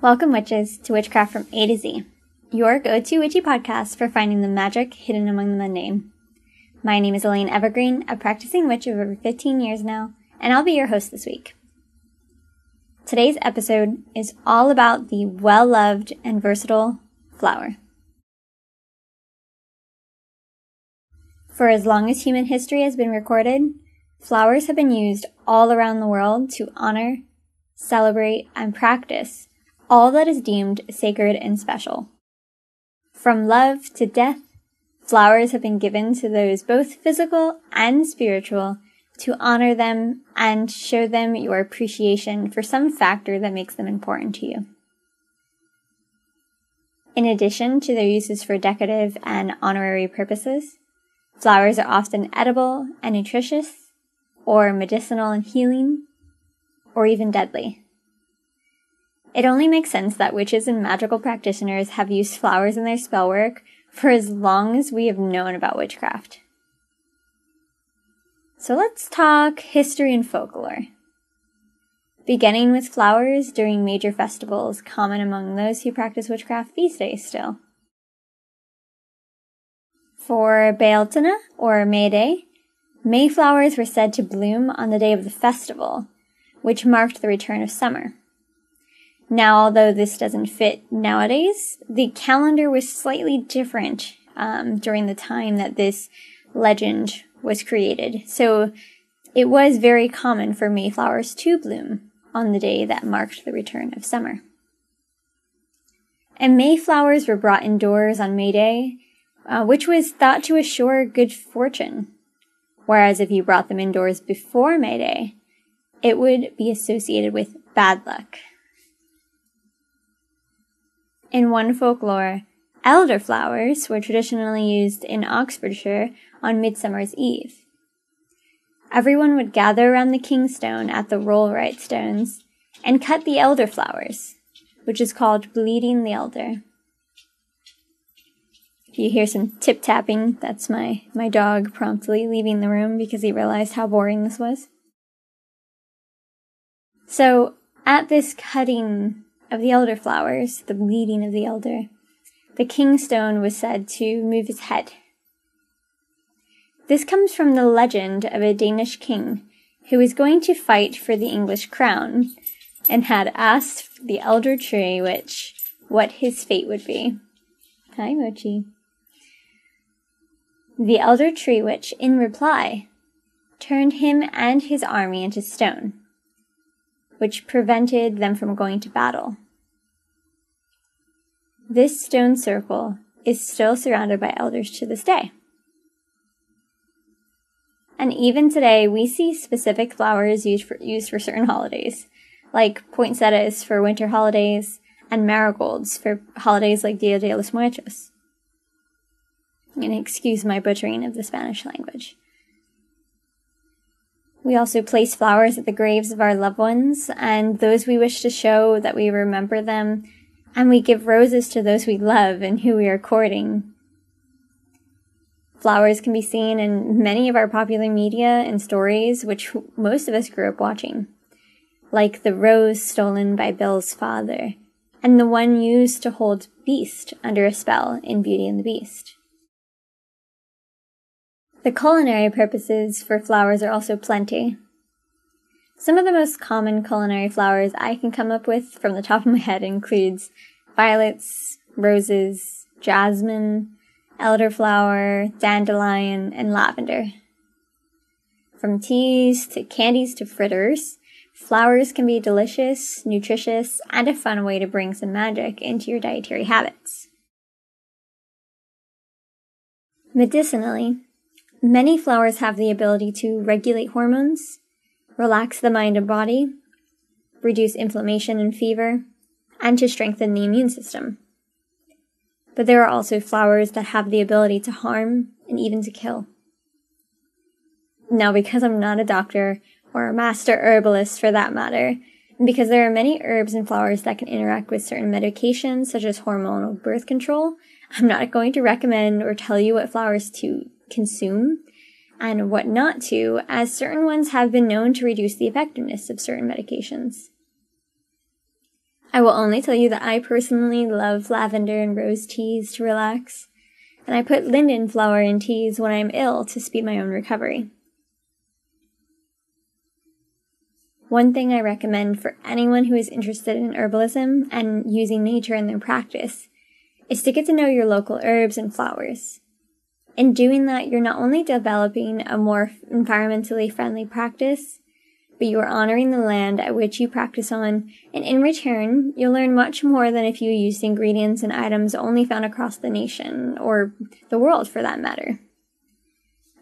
Welcome, witches, to Witchcraft from A to Z, your go to witchy podcast for finding the magic hidden among the mundane. My name is Elaine Evergreen, a practicing witch of over 15 years now, and I'll be your host this week. Today's episode is all about the well loved and versatile flower. For as long as human history has been recorded, flowers have been used all around the world to honor, celebrate, and practice all that is deemed sacred and special. From love to death, flowers have been given to those both physical and spiritual to honor them and show them your appreciation for some factor that makes them important to you. In addition to their uses for decorative and honorary purposes, flowers are often edible and nutritious, or medicinal and healing, or even deadly. It only makes sense that witches and magical practitioners have used flowers in their spell work for as long as we have known about witchcraft. So let's talk history and folklore. Beginning with flowers during major festivals common among those who practice witchcraft these days still. For Bealtaine, or May Day, Mayflowers were said to bloom on the day of the festival, which marked the return of summer. Now, although this doesn't fit nowadays, the calendar was slightly different um, during the time that this legend was created. So it was very common for Mayflowers to bloom on the day that marked the return of summer. And Mayflowers were brought indoors on May Day, uh, which was thought to assure good fortune. Whereas if you brought them indoors before May Day, it would be associated with bad luck. In one folklore, elderflowers were traditionally used in Oxfordshire on Midsummer's Eve. Everyone would gather around the kingstone at the Rollright stones and cut the elderflowers, which is called bleeding the elder. If you hear some tip tapping, that's my, my dog promptly leaving the room because he realized how boring this was. So, at this cutting of the elder flowers, the bleeding of the elder, the kingstone was said to move his head. This comes from the legend of a Danish king who was going to fight for the English crown and had asked the elder tree witch what his fate would be. Hi, Mochi. The elder tree witch, in reply, turned him and his army into stone which prevented them from going to battle. This stone circle is still surrounded by elders to this day. And even today, we see specific flowers used for, used for certain holidays, like poinsettias for winter holidays and marigolds for holidays like Dia de los Muertos. And excuse my butchering of the Spanish language. We also place flowers at the graves of our loved ones and those we wish to show that we remember them, and we give roses to those we love and who we are courting. Flowers can be seen in many of our popular media and stories, which most of us grew up watching, like the rose stolen by Belle's father, and the one used to hold Beast under a spell in Beauty and the Beast. The culinary purposes for flowers are also plenty. Some of the most common culinary flowers I can come up with from the top of my head includes violets, roses, jasmine, elderflower, dandelion, and lavender. From teas to candies to fritters, flowers can be delicious, nutritious, and a fun way to bring some magic into your dietary habits. Medicinally, Many flowers have the ability to regulate hormones, relax the mind and body, reduce inflammation and fever, and to strengthen the immune system. But there are also flowers that have the ability to harm and even to kill. Now, because I'm not a doctor or a master herbalist for that matter, and because there are many herbs and flowers that can interact with certain medications, such as hormonal birth control, I'm not going to recommend or tell you what flowers to consume and what not to, as certain ones have been known to reduce the effectiveness of certain medications. I will only tell you that I personally love lavender and rose teas to relax, and I put linden flower in teas when I am ill to speed my own recovery. One thing I recommend for anyone who is interested in herbalism and using nature in their practice is to get to know your local herbs and flowers. In doing that, you're not only developing a more environmentally friendly practice, but you are honoring the land at which you practice on, and in return, you'll learn much more than if you used ingredients and items only found across the nation, or the world for that matter.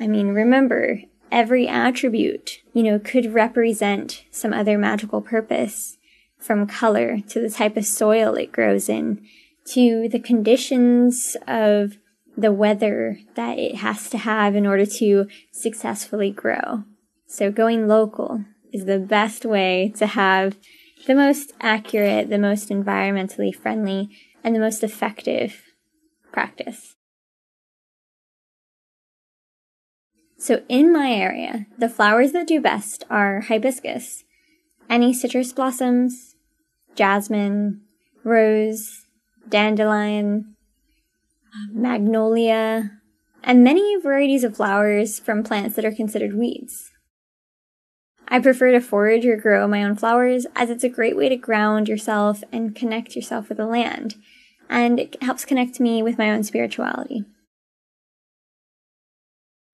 I mean, remember, every attribute, you know, could represent some other magical purpose, from color to the type of soil it grows in, to the conditions of the weather that it has to have in order to successfully grow. So going local is the best way to have the most accurate, the most environmentally friendly, and the most effective practice. So in my area, the flowers that do best are hibiscus, any citrus blossoms, jasmine, rose, dandelion, magnolia, and many varieties of flowers from plants that are considered weeds. I prefer to forage or grow my own flowers as it's a great way to ground yourself and connect yourself with the land, and it helps connect me with my own spirituality.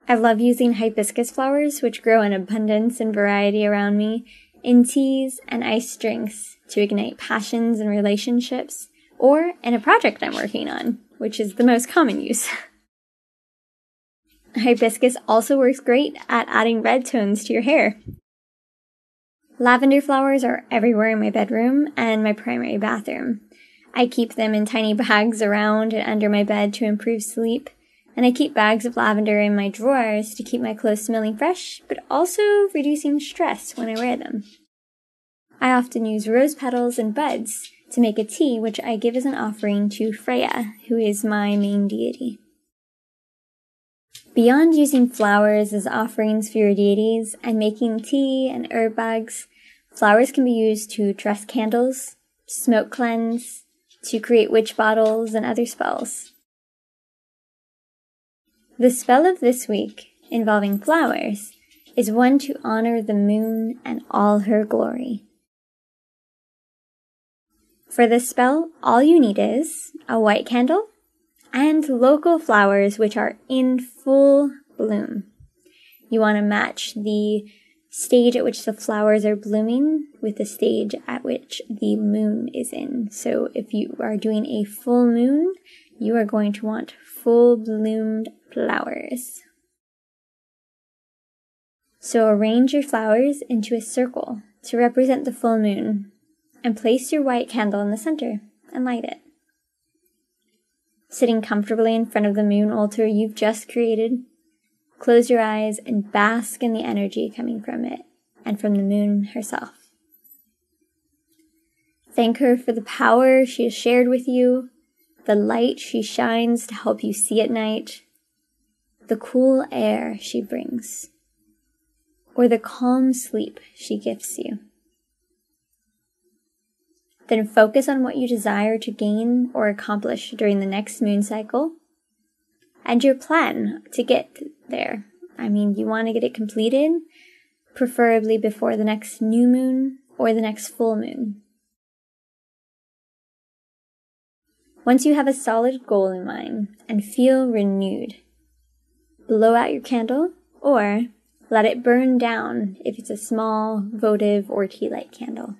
I love using hibiscus flowers, which grow in abundance and variety around me, in teas and iced drinks to ignite passions and relationships, or in a project I'm working on, which is the most common use. Hibiscus also works great at adding red tones to your hair. Lavender flowers are everywhere in my bedroom and my primary bathroom. I keep them in tiny bags around and under my bed to improve sleep, and I keep bags of lavender in my drawers to keep my clothes smelling fresh, but also reducing stress when I wear them. I often use rose petals and buds to make a tea which I give as an offering to Freya, who is my main deity. Beyond using flowers as offerings for your deities and making tea and herb bags, flowers can be used to dress candles, smoke cleanse, to create witch bottles and other spells. The spell of this week, involving flowers, is one to honor the moon and all her glory. For this spell, all you need is a white candle and local flowers which are in full bloom. You want to match the stage at which the flowers are blooming with the stage at which the moon is in. So if you are doing a full moon, you are going to want full bloomed flowers. So arrange your flowers into a circle to represent the full moon and place your white candle in the center and light it. Sitting comfortably in front of the moon altar you've just created, close your eyes and bask in the energy coming from it and from the moon herself. Thank her for the power she has shared with you, the light she shines to help you see at night, the cool air she brings, or the calm sleep she gifts you. Then focus on what you desire to gain or accomplish during the next moon cycle and your plan to get there. I mean, you want to get it completed, preferably before the next new moon or the next full moon. Once you have a solid goal in mind and feel renewed, blow out your candle, or let it burn down if it's a small, votive, or tea light candle.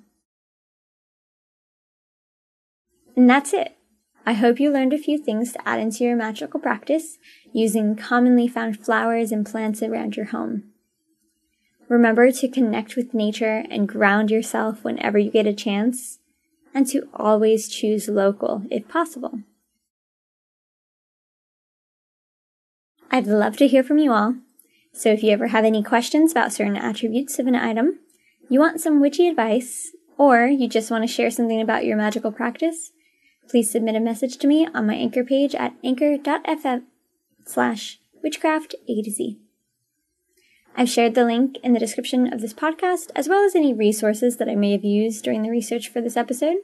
And that's it. I hope you learned a few things to add into your magical practice using commonly found flowers and plants around your home. Remember to connect with nature and ground yourself whenever you get a chance, and to always choose local if possible. I'd love to hear from you all. So if you ever have any questions about certain attributes of an item, you want some witchy advice, or you just want to share something about your magical practice, please submit a message to me on my anchor page at anchor.fm slash witchcraft A to Z. I've shared the link in the description of this podcast, as well as any resources that I may have used during the research for this episode.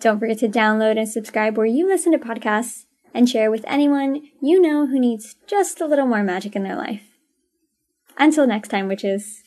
Don't forget to download and subscribe where you listen to podcasts and share with anyone you know who needs just a little more magic in their life. Until next time, witches.